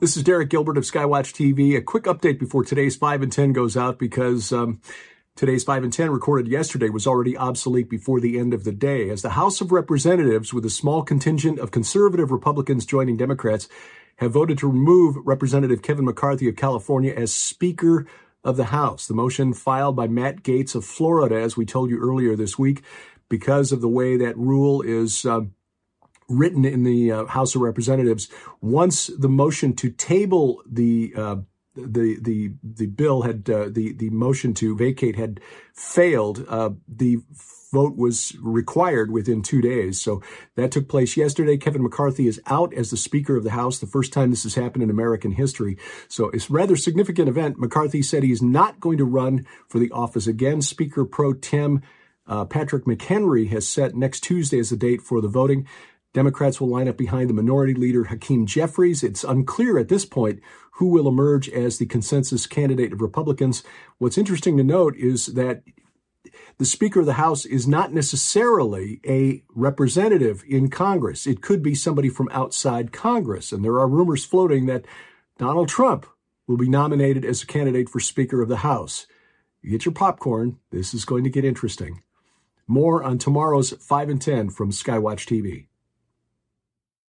This is Derek Gilbert of Skywatch TV. A quick update before today's 5 and 10 goes out because um, today's 5 and 10 recorded yesterday was already obsolete before the end of the day. As the House of Representatives, with a small contingent of conservative Republicans joining Democrats, have voted to remove Representative Kevin McCarthy of California as Speaker of the House. The motion filed by Matt Gaetz of Florida, as we told you earlier this week, because of the way that rule is. Uh, written in the uh, House of Representatives. Once the motion to table the uh, the the the bill had uh, the the motion to vacate had failed, uh, the vote was required within two days. So that took place yesterday. Kevin McCarthy is out as the Speaker of the House, the first time this has happened in American history. So it's a rather significant event. McCarthy said he's not going to run for the office again. Speaker pro tem uh, Patrick McHenry has set next Tuesday as the date for the voting. Democrats will line up behind the minority leader Hakeem Jeffries. It's unclear at this point who will emerge as the consensus candidate of Republicans. What's interesting to note is that the Speaker of the House is not necessarily a representative in Congress. It could be somebody from outside Congress. And there are rumors floating that Donald Trump will be nominated as a candidate for Speaker of the House. You get your popcorn. This is going to get interesting. More on tomorrow's 5 and 10 from Skywatch TV.